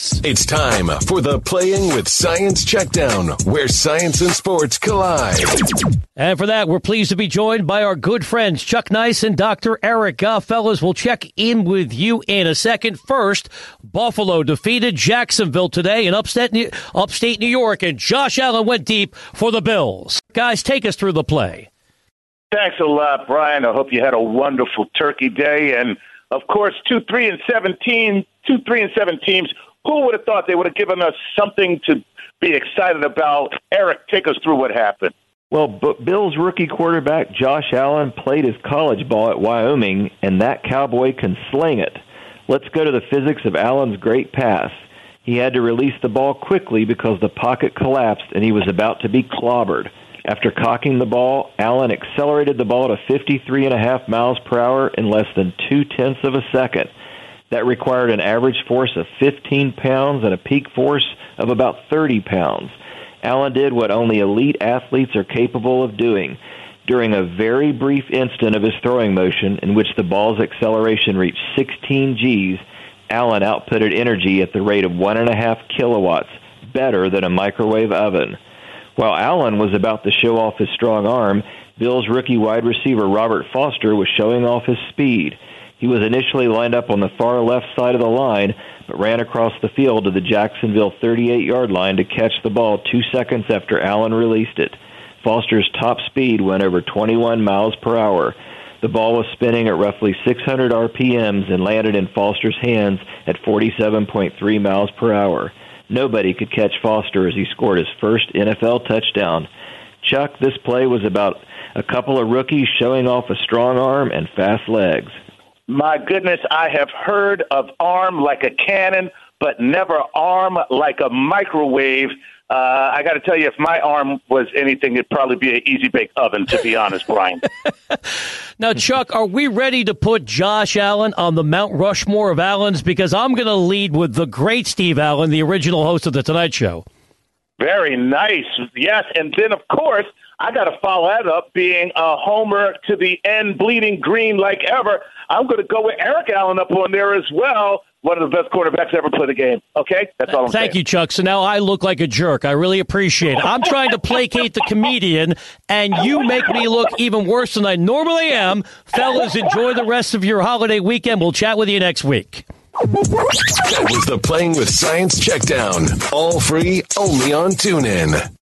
It's time for the Playing with Science Checkdown, where science and sports collide. And for that, we're pleased to be joined by our good friends Chuck Nice and Dr. Eric Goff. Fellas, we'll check in with you in a second. First, Buffalo defeated Jacksonville today in upstate New, upstate New York, and Josh Allen went deep for the Bills. Guys, take us through the play. Thanks a lot, Brian. I hope you had a wonderful Turkey Day, and of course, two, three, and seventeen, two, three, and seven teams. Who would have thought they would have given us something to be excited about? Eric, take us through what happened. Well, Bill's rookie quarterback Josh Allen played his college ball at Wyoming, and that cowboy can sling it. Let's go to the physics of Allen's great pass. He had to release the ball quickly because the pocket collapsed and he was about to be clobbered. After cocking the ball, Allen accelerated the ball to 53.5 miles per hour in less than two tenths of a second. That required an average force of 15 pounds and a peak force of about 30 pounds. Allen did what only elite athletes are capable of doing. During a very brief instant of his throwing motion, in which the ball's acceleration reached 16 Gs, Allen outputted energy at the rate of 1.5 kilowatts, better than a microwave oven. While Allen was about to show off his strong arm, Bill's rookie wide receiver Robert Foster was showing off his speed. He was initially lined up on the far left side of the line, but ran across the field to the Jacksonville 38 yard line to catch the ball two seconds after Allen released it. Foster's top speed went over 21 miles per hour. The ball was spinning at roughly 600 RPMs and landed in Foster's hands at 47.3 miles per hour. Nobody could catch Foster as he scored his first NFL touchdown. Chuck, this play was about a couple of rookies showing off a strong arm and fast legs. My goodness, I have heard of arm like a cannon, but never arm like a microwave. Uh, I got to tell you, if my arm was anything, it'd probably be an easy bake oven, to be honest, Brian. now, Chuck, are we ready to put Josh Allen on the Mount Rushmore of Allens? Because I'm going to lead with the great Steve Allen, the original host of The Tonight Show. Very nice. Yes. And then, of course, I got to follow that up being a homer to the end, bleeding green like ever. I'm going to go with Eric Allen up on there as well one of the best quarterbacks ever play the game. Okay, that's all I'm Thank saying. you, Chuck. So now I look like a jerk. I really appreciate it. I'm trying to placate the comedian, and you make me look even worse than I normally am. Fellas, enjoy the rest of your holiday weekend. We'll chat with you next week. That was the Playing with Science Checkdown. All free, only on TuneIn.